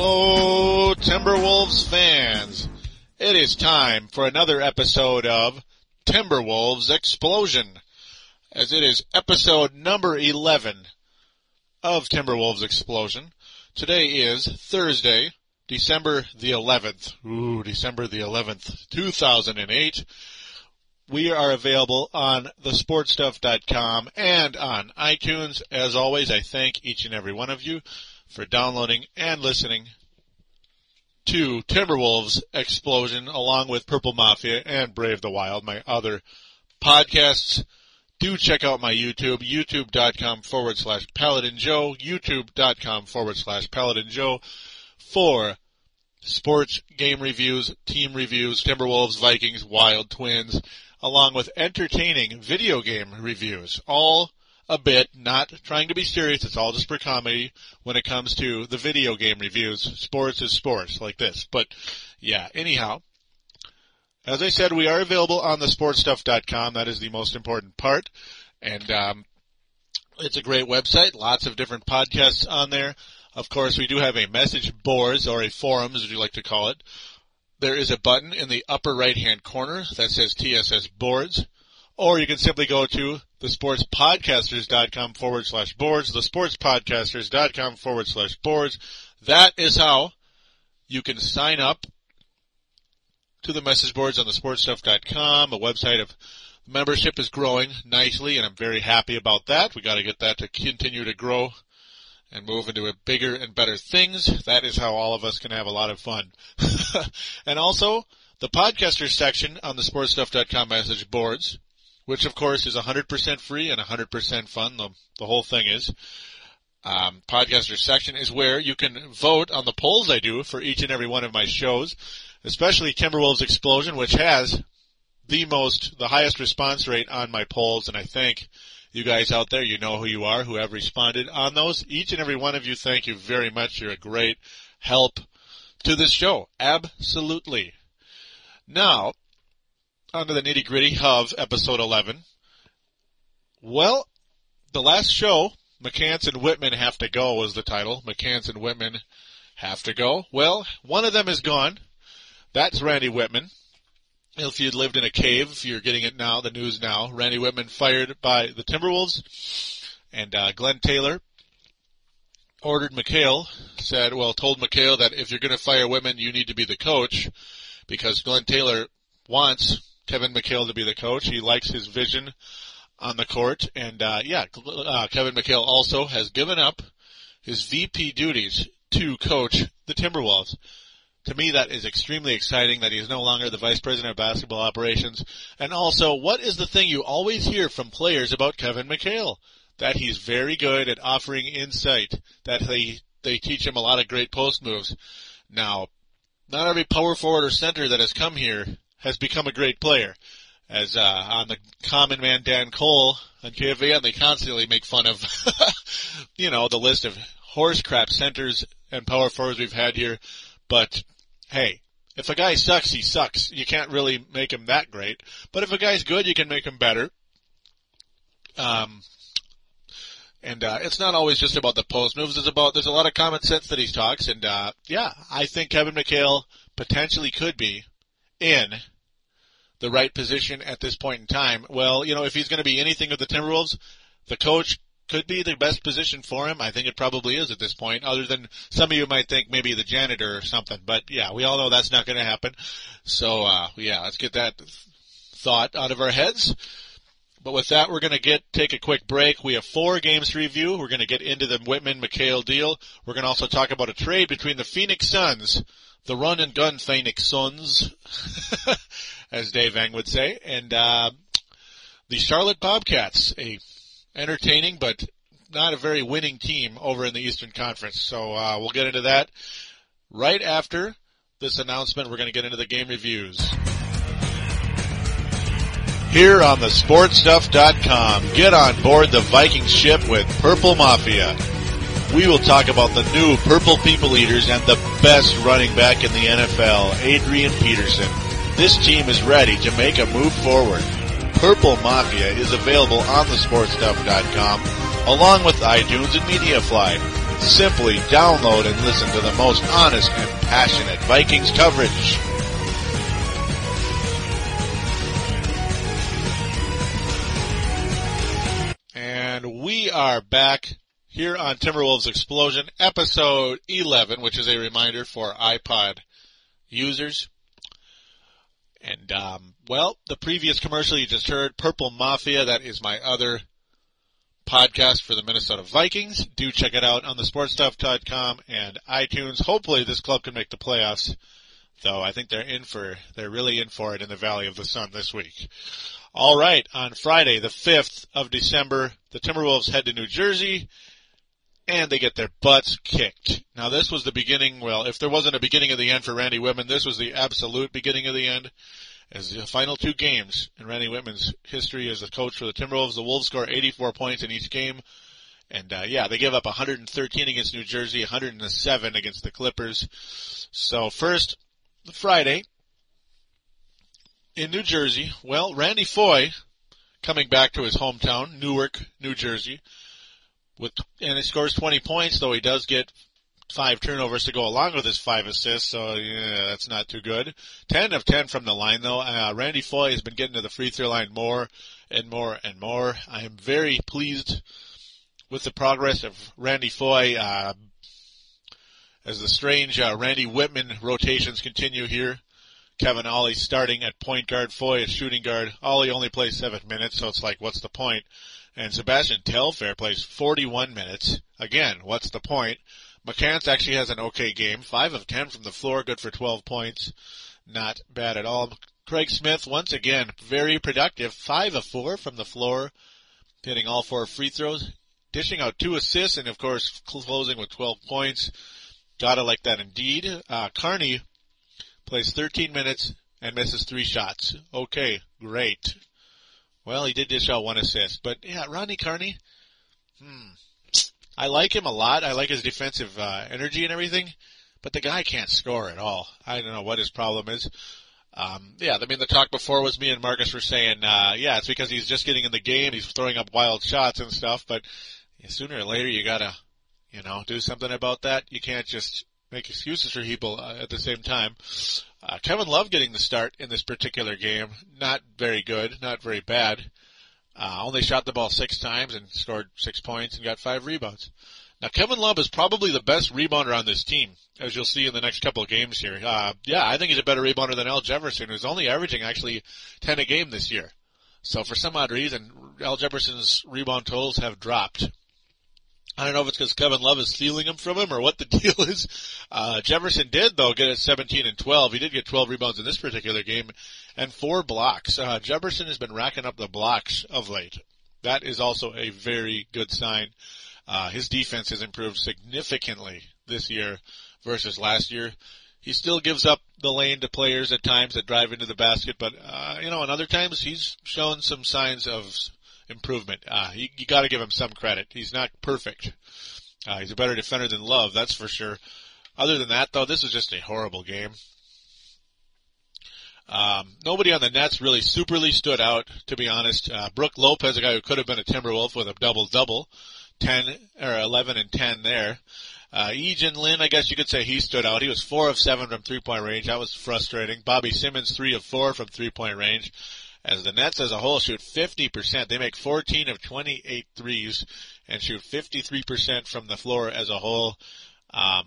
Hello, Timberwolves fans. It is time for another episode of Timberwolves Explosion, as it is episode number 11 of Timberwolves Explosion. Today is Thursday, December the 11th. Ooh, December the 11th, 2008. We are available on thesportstuff.com and on iTunes. As always, I thank each and every one of you for downloading and listening to Timberwolves Explosion along with Purple Mafia and Brave the Wild, my other podcasts. Do check out my YouTube, youtube.com forward slash Paladin Joe, youtube.com forward slash Paladin Joe for sports game reviews, team reviews, Timberwolves, Vikings, Wild, Twins, along with entertaining video game reviews. All a bit, not trying to be serious. It's all just for comedy when it comes to the video game reviews. Sports is sports, like this. But yeah, anyhow, as I said, we are available on the sportstuff.com. That is the most important part. And, um, it's a great website. Lots of different podcasts on there. Of course, we do have a message boards or a forum, as you like to call it. There is a button in the upper right hand corner that says TSS boards. Or you can simply go to thesportspodcasters.com forward slash boards, thesportspodcasters.com forward slash boards. That is how you can sign up to the message boards on thesportstuff.com, a website of membership is growing nicely and I'm very happy about that. We gotta get that to continue to grow and move into bigger and better things. That is how all of us can have a lot of fun. and also, the podcasters section on the sportstuff.com message boards which of course is 100% free and 100% fun. The, the whole thing is. Um, podcaster section is where you can vote on the polls I do for each and every one of my shows, especially Timberwolves Explosion, which has the most, the highest response rate on my polls, and I thank you guys out there. You know who you are, who have responded on those. Each and every one of you, thank you very much. You're a great help to this show. Absolutely. Now, onto the nitty gritty of episode 11. Well, the last show, McCants and Wittman have to go was the title. McCants and Wittman have to go. Well, one of them is gone. That's Randy Wittman. If you'd lived in a cave, if you're getting it now, the news now. Randy Wittman fired by the Timberwolves and uh, Glenn Taylor ordered McHale, said, well, told McHale that if you're going to fire Wittman, you need to be the coach because Glenn Taylor wants Kevin McHale to be the coach. He likes his vision on the court, and uh, yeah, uh, Kevin McHale also has given up his VP duties to coach the Timberwolves. To me, that is extremely exciting that he is no longer the vice president of basketball operations. And also, what is the thing you always hear from players about Kevin McHale? That he's very good at offering insight. That they they teach him a lot of great post moves. Now, not every power forward or center that has come here has become a great player. As uh, on the common man Dan Cole on KFAN, they constantly make fun of, you know, the list of horse crap centers and power forwards we've had here. But hey, if a guy sucks, he sucks. You can't really make him that great. But if a guy's good, you can make him better. Um, and uh, it's not always just about the post moves. It's about there's a lot of common sense that he talks, and uh, yeah, I think Kevin McHale potentially could be in the right position at this point in time. Well, you know, if he's going to be anything of the Timberwolves, the coach could be the best position for him. I think it probably is at this point, other than some of you might think maybe the janitor or something. But yeah, we all know that's not going to happen. So, uh, yeah, let's get that thought out of our heads. But with that, we're going to get take a quick break. We have four games to review. We're going to get into the Wittman McHale deal. We're going to also talk about a trade between the Phoenix Suns the run and gun Phoenix Suns, as Dave Eng would say, and uh, the Charlotte Bobcats, a entertaining but not a very winning team over in the Eastern Conference. So uh, we'll get into that right after this announcement. We're going to get into the game reviews. Here on the sportstuff.com, get on board the Viking ship with Purple Mafia we will talk about the new Purple People Eaters and the best running back in the NFL, Adrian Peterson. This team is ready to make a move forward. Purple Mafia is available on thesportstuff.com along with iTunes and MediaFly. Simply download and listen to the most honest and passionate Vikings coverage. And we are back here on Timberwolves Explosion, episode 11, which is a reminder for iPod users. And, um, well, the previous commercial you just heard, Purple Mafia, that is my other podcast for the Minnesota Vikings. Do check it out on the sportstuff.com and iTunes. Hopefully this club can make the playoffs, though I think they're in for, they're really in for it in the Valley of the Sun this week. All right, on Friday, the 5th of December, the Timberwolves head to New Jersey and they get their butts kicked. Now this was the beginning, well, if there wasn't a beginning of the end for Randy Wittman, this was the absolute beginning of the end. As the final two games in Randy Wittman's history as a coach for the Timberwolves, the Wolves score 84 points in each game. And, uh, yeah, they give up 113 against New Jersey, 107 against the Clippers. So first, Friday, in New Jersey, well, Randy Foye coming back to his hometown, Newark, New Jersey, with and he scores 20 points, though he does get five turnovers to go along with his five assists, so yeah, that's not too good. 10 of 10 from the line, though. Uh, Randy Foye has been getting to the free throw line more and more and more. I am very pleased with the progress of Randy Foye. Uh, as the strange uh, Randy Wittman rotations continue here. Kevin Ollie starting at point guard, Foye at shooting guard. Ollie only plays seven minutes, so it's like, what's the point? And Sebastian Telfair plays 41 minutes. Again, what's the point? McCants actually has an okay game. 5 of 10 from the floor, good for 12 points. Not bad at all. Craig Smith, once again, very productive. 5 of 4 from the floor, hitting all four free throws, dishing out two assists, and of course, closing with 12 points. Gotta like that indeed. Uh, Carney plays 13 minutes and misses three shots. Okay, great. Well, he did dish out one assist, but yeah, Rodney Carney. Hmm. I like him a lot. I like his defensive uh, energy and everything, but the guy can't score at all. I don't know what his problem is. Um, yeah, I mean the talk before was me and Marcus were saying, uh, yeah, it's because he's just getting in the game, he's throwing up wild shots and stuff, but sooner or later you gotta, you know, do something about that. You can't just make excuses for people uh, at the same time. Uh, Kevin Love getting the start in this particular game, not very good, not very bad. Uh, only shot the ball six times and scored six points and got five rebounds. Now Kevin Love is probably the best rebounder on this team, as you'll see in the next couple of games here. Uh, yeah, I think he's a better rebounder than Al Jefferson, who's only averaging actually 10 a game this year. So for some odd reason, Al Jefferson's rebound totals have dropped. I don't know if it's because Kevin Love is stealing them from him or what the deal is. Uh, Jefferson did though get at 17 and 12. He did get 12 rebounds in this particular game and four blocks. Uh, Jefferson has been racking up the blocks of late. That is also a very good sign. Uh, his defense has improved significantly this year versus last year. He still gives up the lane to players at times that drive into the basket, but uh, you know, and other times he's shown some signs of improvement. Uh, you, you got to give him some credit. He's not perfect. Uh, he's a better defender than Love, that's for sure. Other than that, though, this was just a horrible game. Um, nobody on the Nets really superly stood out, to be honest. Uh, Brook Lopez, a guy who could have been a Timberwolf with a double-double, 10 or 11 and 10 there. Uh, Yi Jianlian, I guess you could say he stood out. He was four of seven from three point range. That was frustrating. Bobby Simmons, three of four from three point range as the Nets as a whole shoot 50%. They make 14 of 28 threes and shoot 53% from the floor as a whole. Um,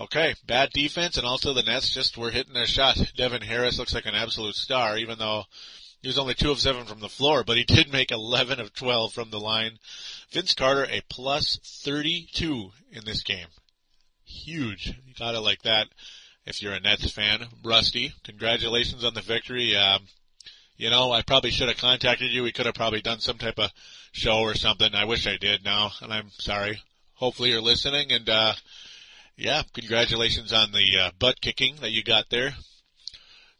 okay, bad defense, and also the Nets just were hitting their shot. Devin Harris looks like an absolute star, even though he was only two of seven from the floor, but he did make 11 of 12 from the line. Vince Carter, a plus 32 in this game. Huge. You gotta like that if you're a Nets fan. Rusty, congratulations on the victory. Um, you know, I probably should have contacted you. We could have probably done some type of show or something. I wish I did now, and I'm sorry. Hopefully you're listening, and uh, yeah, congratulations on the uh, butt kicking that you got there.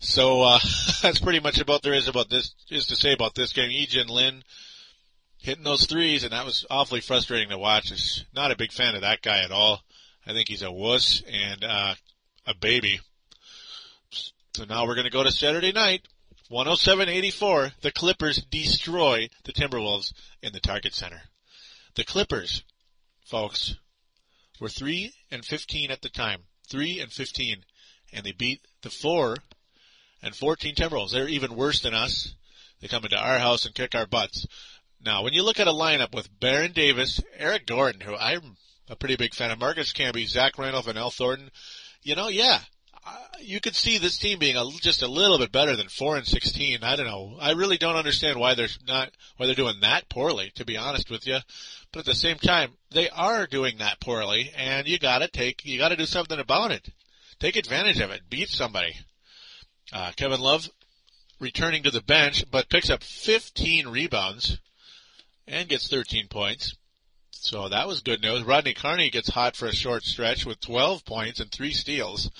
So uh, that's pretty much about there is about this is to say about this game. Yi Jianlian hitting those threes, and that was awfully frustrating to watch. I'm not a big fan of that guy at all. I think he's a wuss and uh, a baby. So now we're going to go to Saturday night 107-84, the Clippers destroy the Timberwolves in the Target Center. The Clippers, folks, were 3 and 15 at the time. 3 and 15. And they beat the 4 and 14 Timberwolves. They're even worse than us. They come into our house and kick our butts. Now, when you look at a lineup with Baron Davis, Eric Gordon, who I'm a pretty big fan of, Marcus Camby, Zach Randolph, and Al Thornton, you know, yeah, you could see this team being a, just a little bit better than four and sixteen. I don't know. I really don't understand why they're not why they're doing that poorly. To be honest with you, but at the same time, they are doing that poorly, and you got to take you got to do something about it. Take advantage of it. Beat somebody. Uh, Kevin Love returning to the bench, but picks up 15 rebounds and gets 13 points. So that was good news. Rodney Carney gets hot for a short stretch with 12 points and three steals.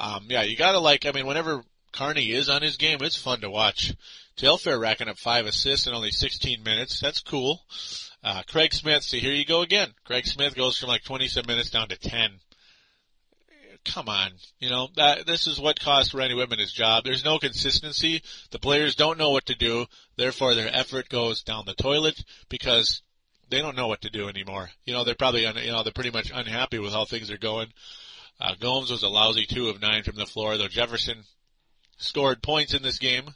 Um, yeah, you gotta like, I mean, whenever Carney is on his game, it's fun to watch. Telfair racking up five assists in only 16 minutes. That's cool. Uh, Craig Smith, see here you go again. Craig Smith goes from like 27 minutes down to 10. Come on. You know, that, this is what cost Randy Wittman his job. There's no consistency. The players don't know what to do. Therefore their effort goes down the toilet because they don't know what to do anymore. You know, they're probably, un, you know, they're pretty much unhappy with how things are going. Uh, Gomes was a lousy two of nine from the floor, though Jefferson scored points in this game.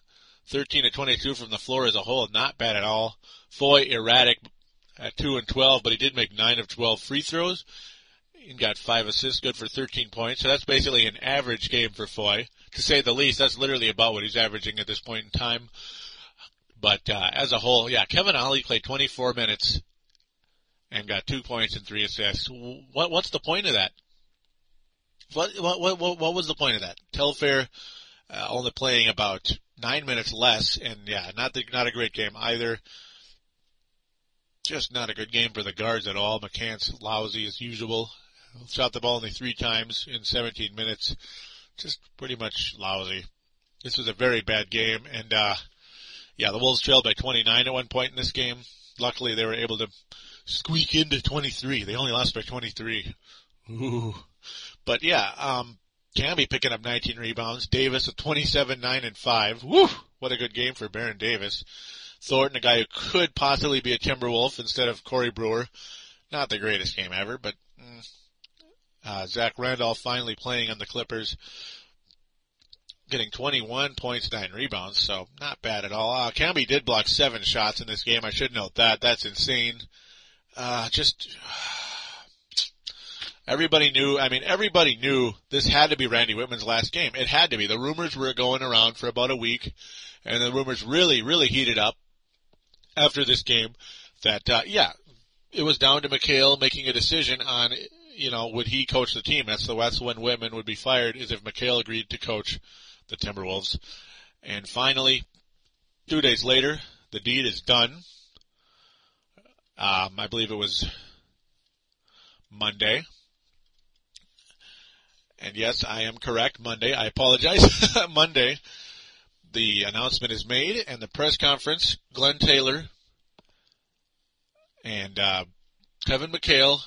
13 to 22 from the floor as a whole, not bad at all. Foye erratic at 2 and 12, but he did make 9 of 12 free throws and got 5 assists, good for 13 points. So that's basically an average game for Foye. To say the least, that's literally about what he's averaging at this point in time. But uh, as a whole, yeah, Kevin Ollie played 24 minutes and got 2 points and 3 assists. What, what's the point of that? What, what, what, what was the point of that? Telfair uh, only playing about nine minutes less, and yeah, not the, not a great game either. Just not a good game for the guards at all. McCants lousy as usual. Shot the ball only three times in 17 minutes. Just pretty much lousy. This was a very bad game, and uh, yeah, the Wolves trailed by 29 at one point in this game. Luckily, they were able to squeak into 23. They only lost by 23. Ooh. But yeah, um, Camby picking up 19 rebounds. Davis with 27, 9, and 5. Woo! What a good game for Baron Davis. Thornton, a guy who could possibly be a Timberwolf instead of Corey Brewer. Not the greatest game ever, but mm, uh, Zach Randolph finally playing on the Clippers, getting 21 points, 9 rebounds, so not bad at all. Uh, Camby did block 7 shots in this game. I should note that. That's insane. Uh, just, Everybody knew, I mean, everybody knew this had to be Randy Wittman's last game. It had to be. The rumors were going around for about a week, and the rumors really, really heated up after this game that, uh, yeah, it was down to McHale making a decision on, you know, would he coach the team? That's the, that's when Wittman would be fired, is if McHale agreed to coach the Timberwolves. And finally, two days later, the deed is done. Um, I believe it was Monday. And yes, I am correct. Monday. I apologize. Monday. The announcement is made and the press conference, Glenn Taylor and uh, Kevin McHale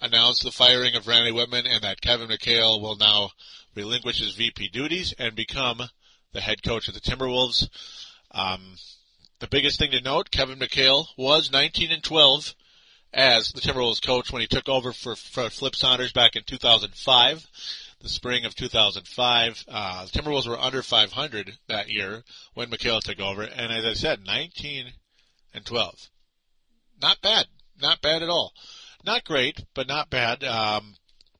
announced the firing of Randy Wittman and that Kevin McHale will now relinquish his VP duties and become the head coach of the Timberwolves. Um, the biggest thing to note, Kevin McHale was 19 and 12 as the Timberwolves coach when he took over for, for Flip Saunders back in 2005 the spring of 2005. Uh, the Timberwolves were under 500 that year when McHale took over, and as I said, 19 and 12. Not bad. Not bad at all. Not great, but not bad. Um,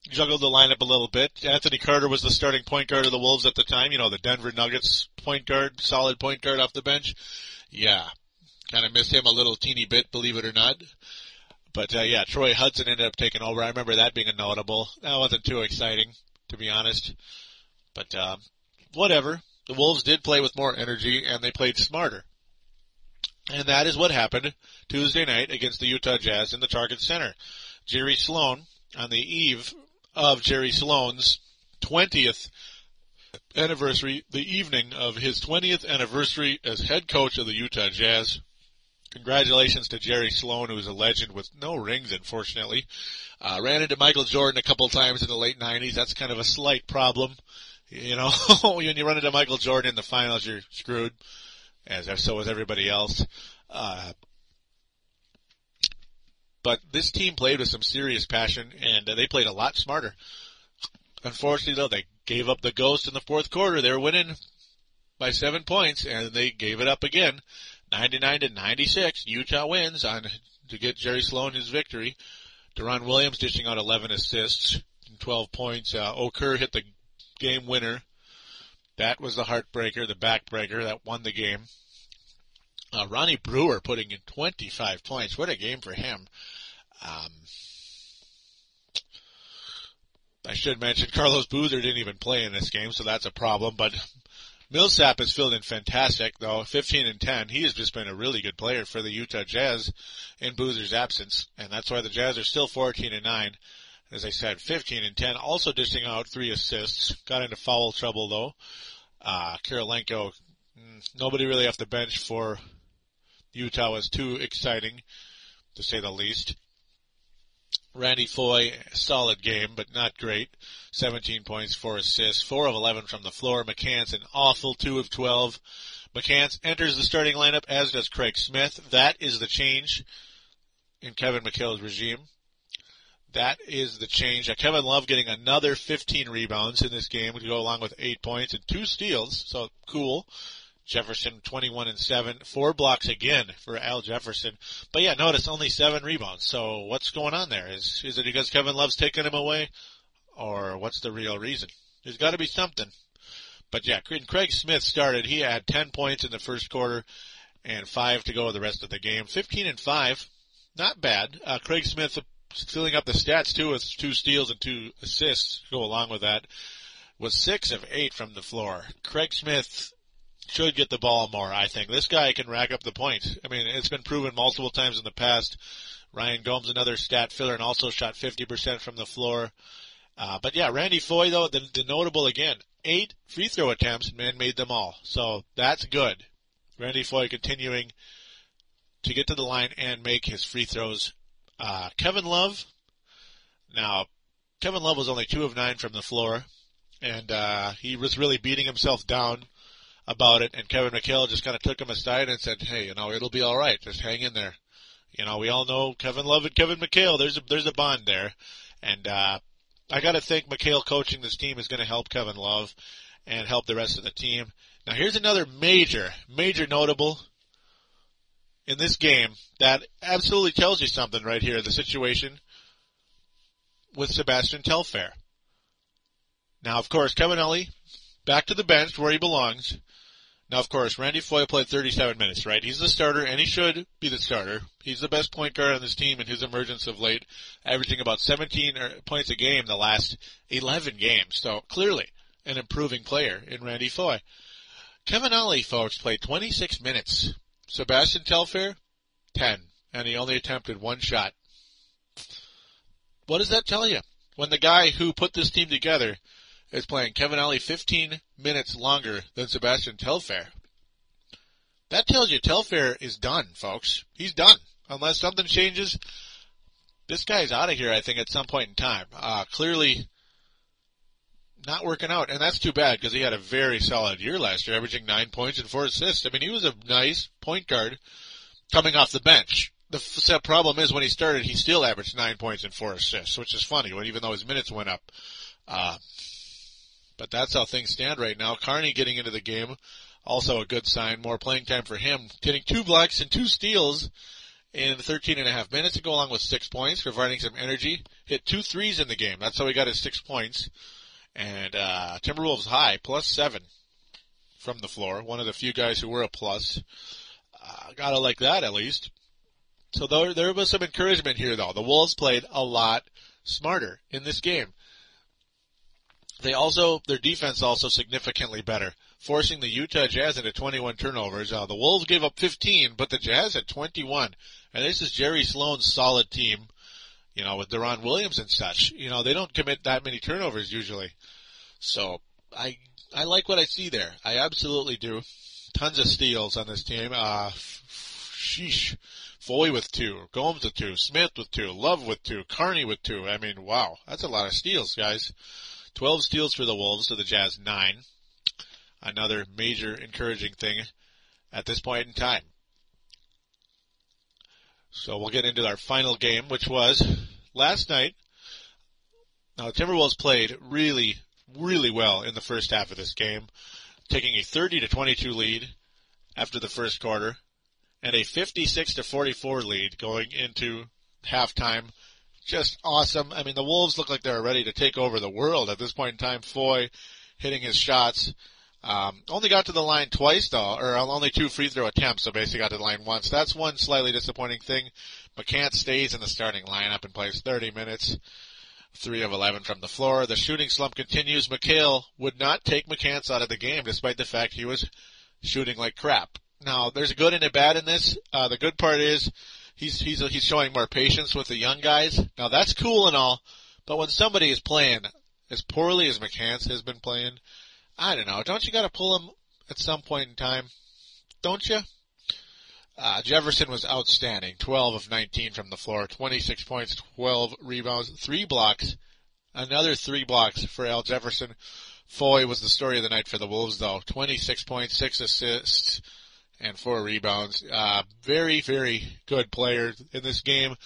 juggled the lineup a little bit. Anthony Carter was the starting point guard of the Wolves at the time. You know, the Denver Nuggets point guard, solid point guard off the bench. Yeah. Kind of missed him a little teeny bit, believe it or not. But uh, yeah, Troy Hudson ended up taking over. I remember that being a notable. That wasn't too exciting to be honest. But uh, whatever. The Wolves did play with more energy and they played smarter. And that is what happened Tuesday night against the Utah Jazz in the Target Center. Jerry Sloan, on the eve of Jerry Sloan's 20th anniversary, the evening of his 20th anniversary as head coach of the Utah Jazz. Congratulations to Jerry Sloan, who's a legend with no rings, unfortunately. Uh, ran into Michael Jordan a couple times in the late 90s. That's kind of a slight problem. You know, when you run into Michael Jordan in the finals, you're screwed, as so is everybody else. Uh, but this team played with some serious passion, and uh, they played a lot smarter. Unfortunately, though, they gave up the ghost in the fourth quarter. They were winning by seven points, and they gave it up again, 99 to 96. Utah wins on to get Jerry Sloan his victory. Deron Williams dishing out 11 assists, and 12 points. Uh, Okur hit the game winner. That was the heartbreaker, the backbreaker that won the game. Uh, Ronnie Brewer putting in 25 points. What a game for him. Um, I should mention Carlos Boozer didn't even play in this game, so that's a problem. But Millsap has filled in fantastic, though 15 and 10. He has just been a really good player for the Utah Jazz in Boozer's absence, and that's why the Jazz are still 14 and 9. As I said, 15 and 10. Also dishing out three assists. Got into foul trouble though. Uh, Kirilenko, mm, nobody really off the bench for Utah was too exciting, to say the least. Randy Foye, solid game, but not great. 17 points, 4 assists, 4 of 11 from the floor. McCants, an awful 2 of 12. McCants enters the starting lineup, as does Craig Smith. That is the change in Kevin McHale's regime. That is the change. Kevin Love getting another 15 rebounds in this game to go along with 8 points and 2 steals, so cool. Jefferson 21 and 7, four blocks again for Al Jefferson. But yeah, notice only seven rebounds. So what's going on there? Is is it because Kevin Love's taking him away, or what's the real reason? There's got to be something. But yeah, Craig Smith started. He had 10 points in the first quarter and five to go the rest of the game. 15 and five, not bad. Uh, Craig Smith filling up the stats too with two steals and two assists go along with that. Was six of eight from the floor. Craig Smith should get the ball more, I think. This guy can rack up the points. I mean, it's been proven multiple times in the past. Ryan Gomes, another stat filler, and also shot 50% from the floor. Uh, but yeah, Randy Foye, though, the, the notable again, eight free throw attempts, man made them all. So that's good. Randy Foye continuing to get to the line and make his free throws. Uh, Kevin Love, now, Kevin Love was only two of nine from the floor, and uh, he was really beating himself down about it, and Kevin McHale just kind of took him aside and said, "Hey, you know, it'll be all right. Just hang in there." You know, we all know Kevin Love and Kevin McHale. There's a there's a bond there, and uh, I got to think McHale coaching this team is going to help Kevin Love and help the rest of the team. Now, here's another major, major notable in this game that absolutely tells you something right here. The situation with Sebastian Telfair. Now, of course, Kevin Ollie back to the bench where he belongs. Now, of course, Randy Foye played 37 minutes, right? He's the starter, and he should be the starter. He's the best point guard on this team in his emergence of late, averaging about 17 uh, points a game the last 11 games. So clearly, an improving player in Randy Foye. Kevin Ollie, folks, played 26 minutes. Sebastian Telfair, 10, and he only attempted one shot. What does that tell you? When the guy who put this team together is playing Kevin Ollie 15 minutes longer than Sebastian Telfair. That tells you Telfair is done, folks. He's done. Unless something changes, this guy's out of here, I think, at some point in time. Uh, clearly not working out, and that's too bad because he had a very solid year last year, averaging nine points and four assists. I mean, he was a nice point guard coming off the bench. The problem is when he started, he still averaged nine points and four assists, which is funny, when even though his minutes went up. Uh, but that's how things stand right now. Carney getting into the game, also a good sign. More playing time for him. Getting two blocks and two steals in 13 and a half minutes to go along with six points, providing some energy. Hit two threes in the game. That's how he got his six points. And, uh, Timberwolves high, plus seven from the floor. One of the few guys who were a plus. Uh, gotta like that at least. So there, there was some encouragement here though. The Wolves played a lot smarter in this game. They also, their defense also significantly better, forcing the Utah Jazz into 21 turnovers. Uh, the Wolves gave up 15, but the Jazz had 21. And this is Jerry Sloan's solid team, you know, with Deron Williams and such. You know, they don't commit that many turnovers usually. So, I, I like what I see there. I absolutely do. Tons of steals on this team. Uh, sheesh. Foye with two, Gomes with two, Smith with two, Love with two, Carney with two. I mean, wow, that's a lot of steals, guys. 12 steals for the Wolves to the Jazz 9. Another major encouraging thing at this point in time. So we'll get into our final game, which was last night. Now the Timberwolves played really, really well in the first half of this game, taking a 30 to 22 lead after the first quarter and a 56 to 44 lead going into halftime. Just awesome. I mean, the Wolves look like they're ready to take over the world at this point in time. Foye hitting his shots. Um, only got to the line twice though, or only two free throw attempts, so basically got to the line once. That's one slightly disappointing thing. McCants stays in the starting lineup and plays 30 minutes. 3 of 11 from the floor. The shooting slump continues. McHale would not take McCants out of the game despite the fact he was shooting like crap. Now, there's a good and a bad in this. Uh, the good part is he's, he's, he's showing more patience with the young guys. Now that's cool and all, but when somebody is playing as poorly as McCants has been playing, I don't know. Don't you got to pull him at some point in time? Don't you? Uh, Jefferson was outstanding. 12 of 19 from the floor, 26 points, 12 rebounds, 3 blocks, another 3 blocks for Al Jefferson. Foye was the story of the night for the Wolves though. 26 points, 6 assists, and 4 rebounds. Uh, very, very good player in this game.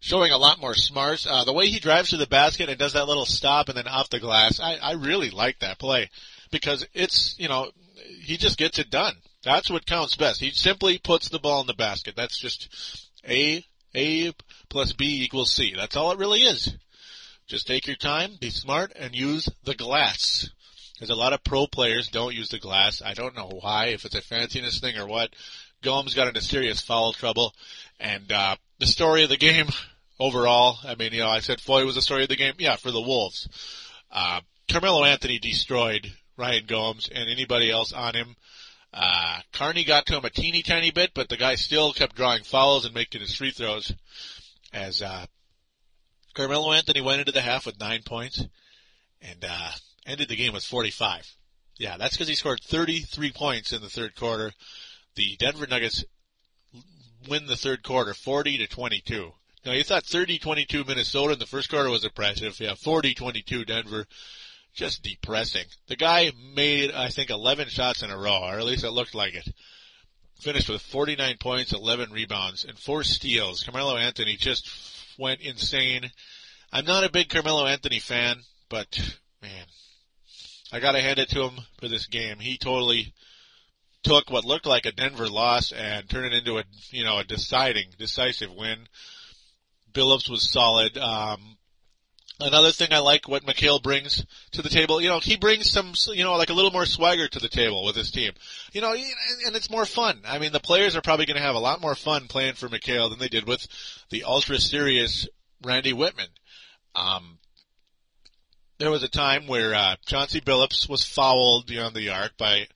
Showing a lot more smarts. Uh, the way he drives to the basket and does that little stop and then off the glass, I, I really like that play because it's, you know, he just gets it done. That's what counts best. He simply puts the ball in the basket. That's just A, A plus B equals C. That's all it really is. Just take your time, be smart, and use the glass. Because a lot of pro players don't use the glass. I don't know why, if it's a fanciness thing or what. Gomes got into serious foul trouble. And, uh, the story of the game overall, I mean, you know, I said Foye was the story of the game. Yeah, for the Wolves. Uh, Carmelo Anthony destroyed Ryan Gomes and anybody else on him. Uh, Carney got to him a teeny tiny bit, but the guy still kept drawing fouls and making his free throws as, uh, Carmelo Anthony went into the half with nine points and, uh, ended the game with 45. Yeah, that's because he scored 33 points in the third quarter. The Denver Nuggets win the third quarter 40 to 22. Now you thought 30-22 Minnesota in the first quarter was impressive. Yeah, 40-22 Denver just depressing. The guy made, I think, 11 shots in a row, or at least it looked like it. Finished with 49 points, 11 rebounds, and 4 steals. Carmelo Anthony just went insane. I'm not a big Carmelo Anthony fan, but, man, I gotta hand it to him for this game. He totally took what looked like a Denver loss and turned it into a, you know, a deciding, decisive win. Billups was solid. Um, Another thing I like what McHale brings to the table, you know, he brings some, you know, like a little more swagger to the table with his team. You know, and it's more fun. I mean, the players are probably going to have a lot more fun playing for McHale than they did with the ultra serious Randy Wittman. Um, there was a time where, uh, Chauncey Billups was fouled beyond the arc by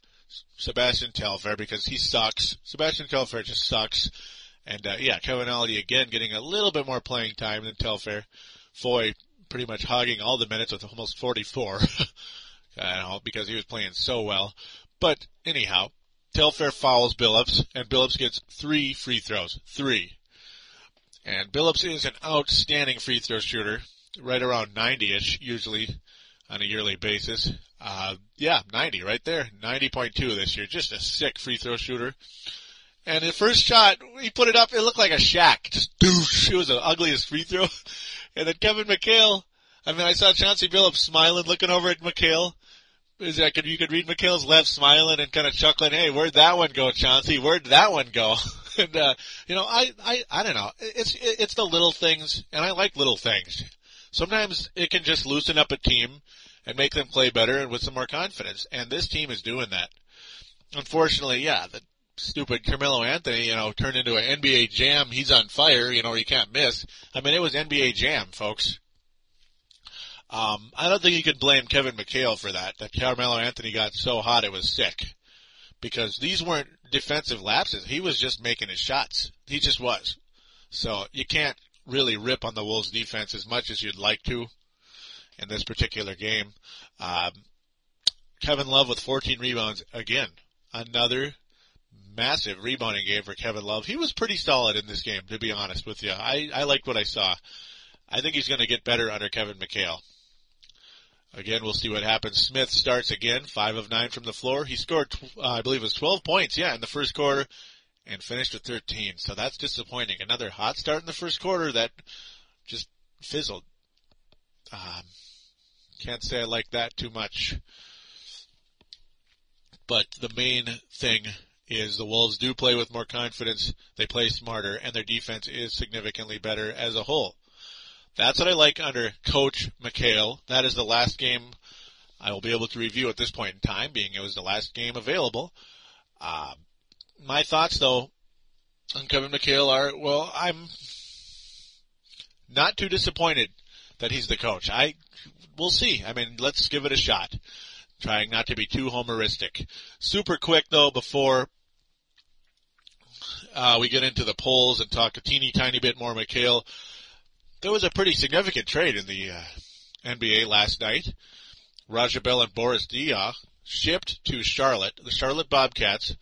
Sebastian Telfair because he sucks. Sebastian Telfair just sucks. And, uh, yeah, Kevin Ollie again getting a little bit more playing time than Telfair. Foye pretty much hogging all the minutes with almost 44. I know, because he was playing so well. But anyhow, Telfair fouls Billups, and Billups gets three free throws. Three. And Billups is an outstanding free throw shooter, right around 90-ish, usually, on a yearly basis. Uh, yeah, 90 right there. 90.2 this year. Just a sick free throw shooter. And the first shot, he put it up, it looked like a Shaq. Just douche. It was the ugliest free throw. And then Kevin McHale, I mean, I saw Chauncey Billups smiling, looking over at McHale. Is that could you could read McHale's left, smiling and kind of chuckling. Hey, where'd that one go, Chauncey? Where'd that one go? and uh, you know, I I I don't know. It's it's the little things, and I like little things. Sometimes it can just loosen up a team and make them play better and with some more confidence. And this team is doing that. Unfortunately, yeah, the stupid Carmelo Anthony, you know, turned into an NBA Jam. He's on fire, you know, you can't miss. I mean, it was NBA Jam, folks. Um, I don't think you could blame Kevin McHale for that. That Carmelo Anthony got so hot it was sick, because these weren't defensive lapses. He was just making his shots. He just was. So you can't really rip on the Wolves defense as much as you'd like to in this particular game. Um, Kevin Love with 14 rebounds again. Another massive rebounding game for Kevin Love. He was pretty solid in this game, to be honest with you. I, I liked what I saw. I think he's going to get better under Kevin McHale. Again, we'll see what happens. Smith starts again, five of nine from the floor. He scored, uh, I believe it was 12 points, yeah, in the first quarter, and finished with 13. So that's disappointing. Another hot start in the first quarter that just fizzled. Um, can't say I like that too much. But the main thing is the Wolves do play with more confidence, they play smarter, and their defense is significantly better as a whole. That's what I like under Coach McHale. That is the last game I will be able to review at this point in time, being it was the last game available. Uh, my thoughts, though, on Kevin McHale are, well, I'm not too disappointed that he's the coach. I, we'll see. I mean, let's give it a shot. Trying not to be too homeristic. Super quick though, before uh, we get into the polls and talk a teeny tiny bit more McHale. There was a pretty significant trade in the uh, NBA last night. Raja Bell and Boris Diaw shipped to Charlotte, the Charlotte Bobcats.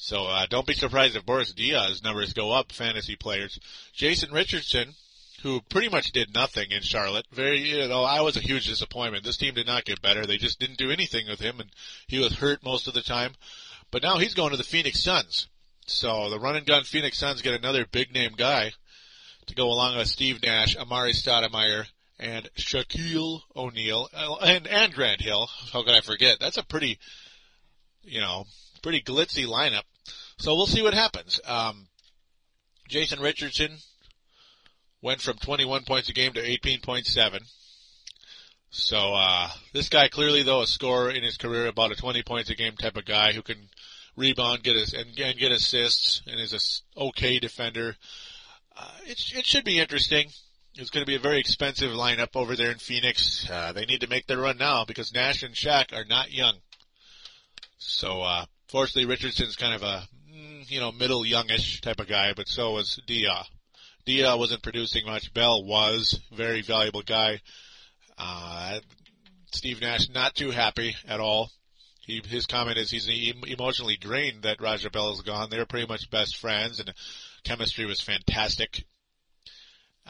So uh, don't be surprised if Boris Diaw's numbers go up, fantasy players. Jason Richardson, who pretty much did nothing in Charlotte, very, you know, I was a huge disappointment. This team did not get better. They just didn't do anything with him, and he was hurt most of the time. But now he's going to the Phoenix Suns. So the run and gun Phoenix Suns get another big name guy to go along with Steve Nash, Amare Stoudemire, and Shaquille O'Neal, and, and Grant Hill. How could I forget? That's a pretty, you know, pretty glitzy lineup. So we'll see what happens. Um, Jason Richardson went from 21 points a game to 18.7. So, uh, this guy clearly though a scorer in his career, about a 20 points a game type of guy who can rebound, get his, and, and get assists, and is a okay defender. Uh, it, it should be interesting. It's going to be a very expensive lineup over there in Phoenix. Uh, they need to make their run now because Nash and Shaq are not young. So, uh, fortunately Richardson's kind of a, mm, you know, middle youngish type of guy, but so was Diaw. Diaw wasn't producing much. Bell was very valuable guy. Uh, Steve Nash not too happy at all. He, his comment is he's emotionally drained that Raja Bell is gone. They're pretty much best friends, and chemistry was fantastic.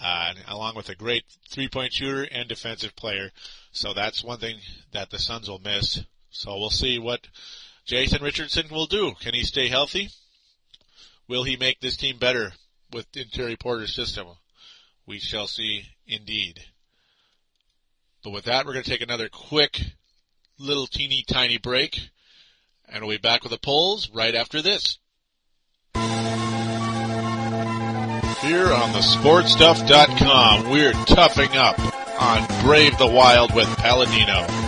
Uh, along with a great three-point shooter and defensive player. So that's one thing that the Suns will miss. So we'll see what Jason Richardson will do. Can he stay healthy? Will he make this team better with Terry Porter's system? We shall see indeed. But with that, we're going to take another quick little teeny tiny break, and we'll be back with the polls right after this. Here on the sportstuff.com, we're toughing up on Brave the Wild with Paladin Joe.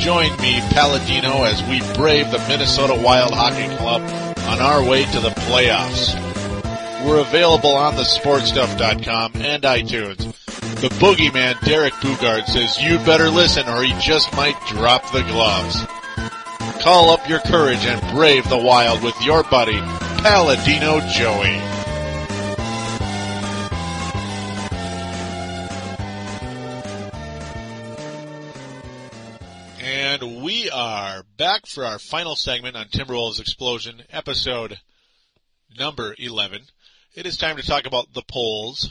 Join me, Paladin Joe, as we brave the Minnesota Wild Hockey Club on our way to the playoffs. We're available on the sportstuff.com and iTunes. The boogeyman Derek Boogaard says you'd better listen or he just might drop the gloves. Call up your courage and brave the wild with your buddy, Paladin Joey. Are back for our final segment on Timberwolves Explosion, episode number 11. It is time to talk about the polls.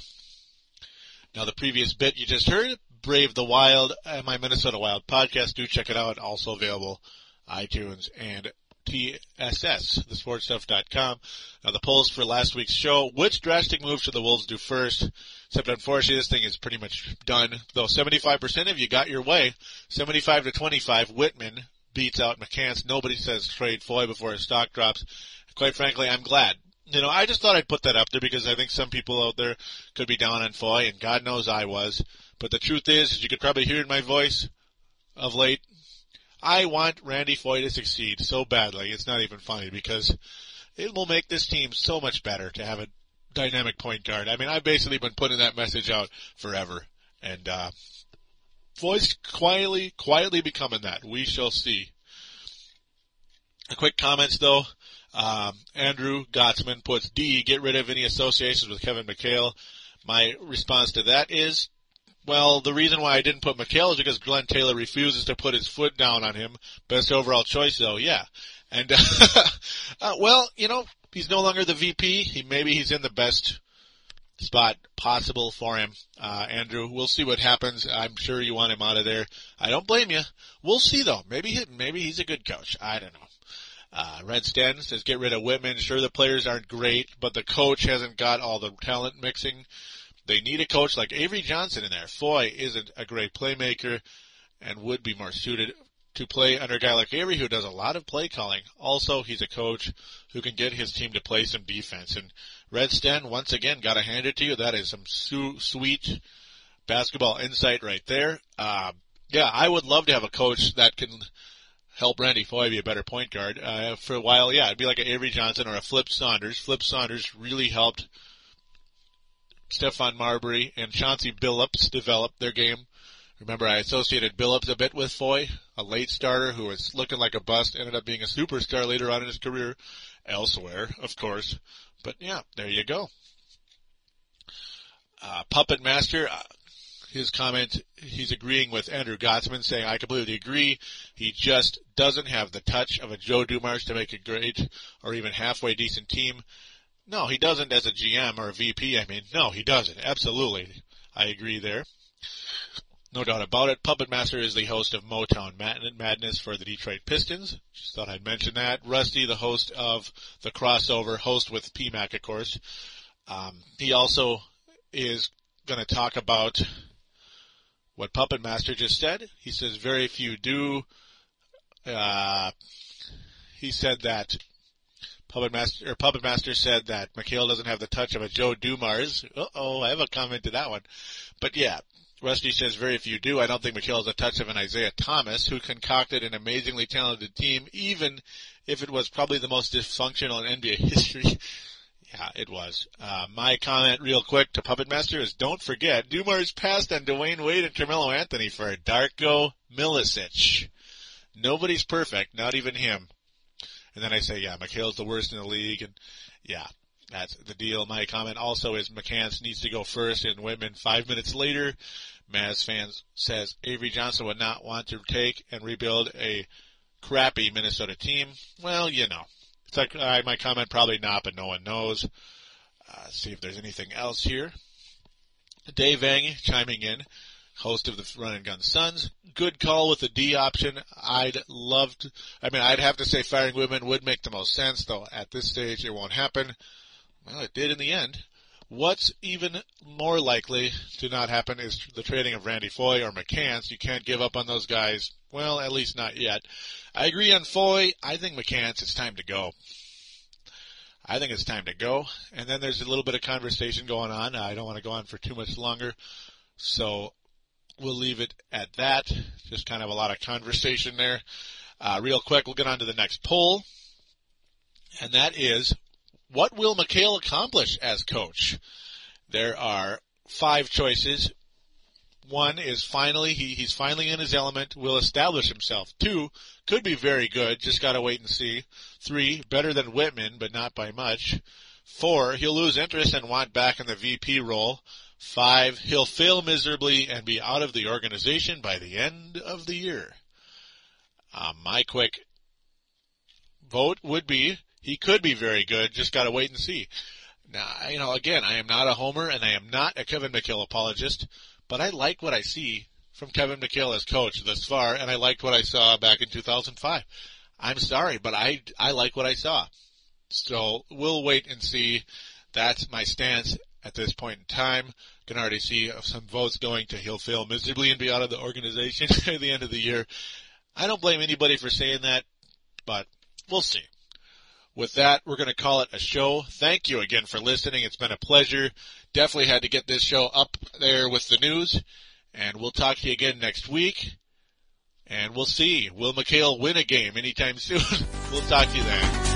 Now, the previous bit you just heard, Brave the Wild, uh, my Minnesota Wild podcast, do check it out. Also available iTunes and TSS, thesportstuff.com. Now the polls for last week's show, which drastic move should the Wolves do first? Except unfortunately this thing is pretty much done. Though 75% of you got your way. 75 to 25, Wittman beats out McCants. Nobody says trade Foye before his stock drops. Quite frankly, I'm glad you know, I just thought I'd put that up there because I think some people out there could be down on Foye, and God knows I was. But the truth is, as you could probably hear in my voice of late, I want Randy Foye to succeed so badly. It's not even funny because it will make this team so much better to have a dynamic point guard. I mean, I've basically been putting that message out forever, and uh, Foye's quietly, quietly becoming that. We shall see. A quick comments though. Um, Andrew Gottsman puts D, get rid of any associations with Kevin McHale. My response to that is, well, the reason why I didn't put McHale is because Glenn Taylor refuses to put his foot down on him. Best overall choice though, yeah. And, uh, well, you know, he's no longer the VP. He, maybe he's in the best spot possible for him. Uh, Andrew, we'll see what happens. I'm sure you want him out of there. I don't blame you. We'll see though. Maybe, he, maybe he's a good coach. I don't know. Uh, Red Sten says get rid of Wittman. Sure, the players aren't great, but the coach hasn't got all the talent mixing. They need a coach like Avery Johnson in there. Foye isn't a great playmaker and would be more suited to play under a guy like Avery who does a lot of play calling. Also, he's a coach who can get his team to play some defense. And Red Sten, once again, gotta hand it to you. That is some su- sweet basketball insight right there. Uh, yeah, I would love to have a coach that can help Randy Foye be a better point guard. Uh, for a while, yeah, it'd be like an Avery Johnson or a Flip Saunders. Flip Saunders really helped Stephon Marbury and Chauncey Billups develop their game. Remember, I associated Billups a bit with Foye, a late starter who was looking like a bust, ended up being a superstar later on in his career, elsewhere, of course. But yeah, there you go. Uh, Puppet Master, uh, his comment, he's agreeing with Andrew Gottsman, saying, I completely agree. He just doesn't have the touch of a Joe Dumars to make a great or even halfway decent team. No, he doesn't as a GM or a VP. I mean, no, he doesn't. Absolutely. I agree there. No doubt about it. Puppet Master is the host of Motown Madness for the Detroit Pistons. Just thought I'd mention that. Rusty, the host of the crossover, host with PMAC, of course. Um, he also is going to talk about what Puppet Master just said. He says very few do. Uh, he said that Puppet Master or Puppet Master said that McHale doesn't have the touch of a Joe Dumars. oh, I have a comment to that one. But yeah, Rusty says very few do. I don't think McHale has a touch of an Isiah Thomas, who concocted an amazingly talented team, even if it was probably the most dysfunctional in NBA history. Yeah, it was. Uh, my comment real quick to Puppet Master is don't forget, Dumars passed on Dwyane Wade and Carmelo Anthony for Darko Milicic. Nobody's perfect, not even him. And then I say, yeah, McHale's the worst in the league, and yeah, that's the deal. My comment also is McCants needs to go first and Wittman five minutes later. Mavs fans says Avery Johnson would not want to take and rebuild a crappy Minnesota team. Well, you know, it's like uh, my comment probably not, but no one knows. Uh, see if there's anything else here. Dave Vang chiming in, host of the Run and Gun Sons. Good call with the D option. I'd love to, I mean, I'd have to say firing Wittman would make the most sense, though at this stage it won't happen. Well, it did in the end. What's even more likely to not happen is the trading of Randy Foye or McCants. You can't give up on those guys. Well, at least not yet. I agree on Foye. I think McCants, it's time to go. I think it's time to go. And then there's a little bit of conversation going on. I don't want to go on for too much longer. So we'll leave it at that. Just kind of a lot of conversation there. Uh, real quick, we'll get on to the next poll. And that is, what will McHale accomplish as coach? There are five choices. One is finally, he, he's finally in his element, will establish himself. Two, could be very good, just gotta wait and see. Three, better than Wittman, but not by much. Four, he'll lose interest and want back in the VP role. Five, he'll fail miserably and be out of the organization by the end of the year. Uh, my quick vote would be he could be very good, just gotta wait and see. Now, you know, again, I am not a homer and I am not a Kevin McHale apologist. But I like what I see from Kevin McHale as coach thus far, and I liked what I saw back in 2005. I'm sorry, but I, I like what I saw. So we'll wait and see. That's my stance at this point in time. Can already see some votes going to he'll fail miserably and be out of the organization at the end of the year. I don't blame anybody for saying that, but we'll see. With that, we're going to call it a show. Thank you again for listening. It's been a pleasure. Definitely had to get this show up there with the news. And we'll talk to you again next week. And we'll see. Will McHale win a game anytime soon? we'll talk to you then.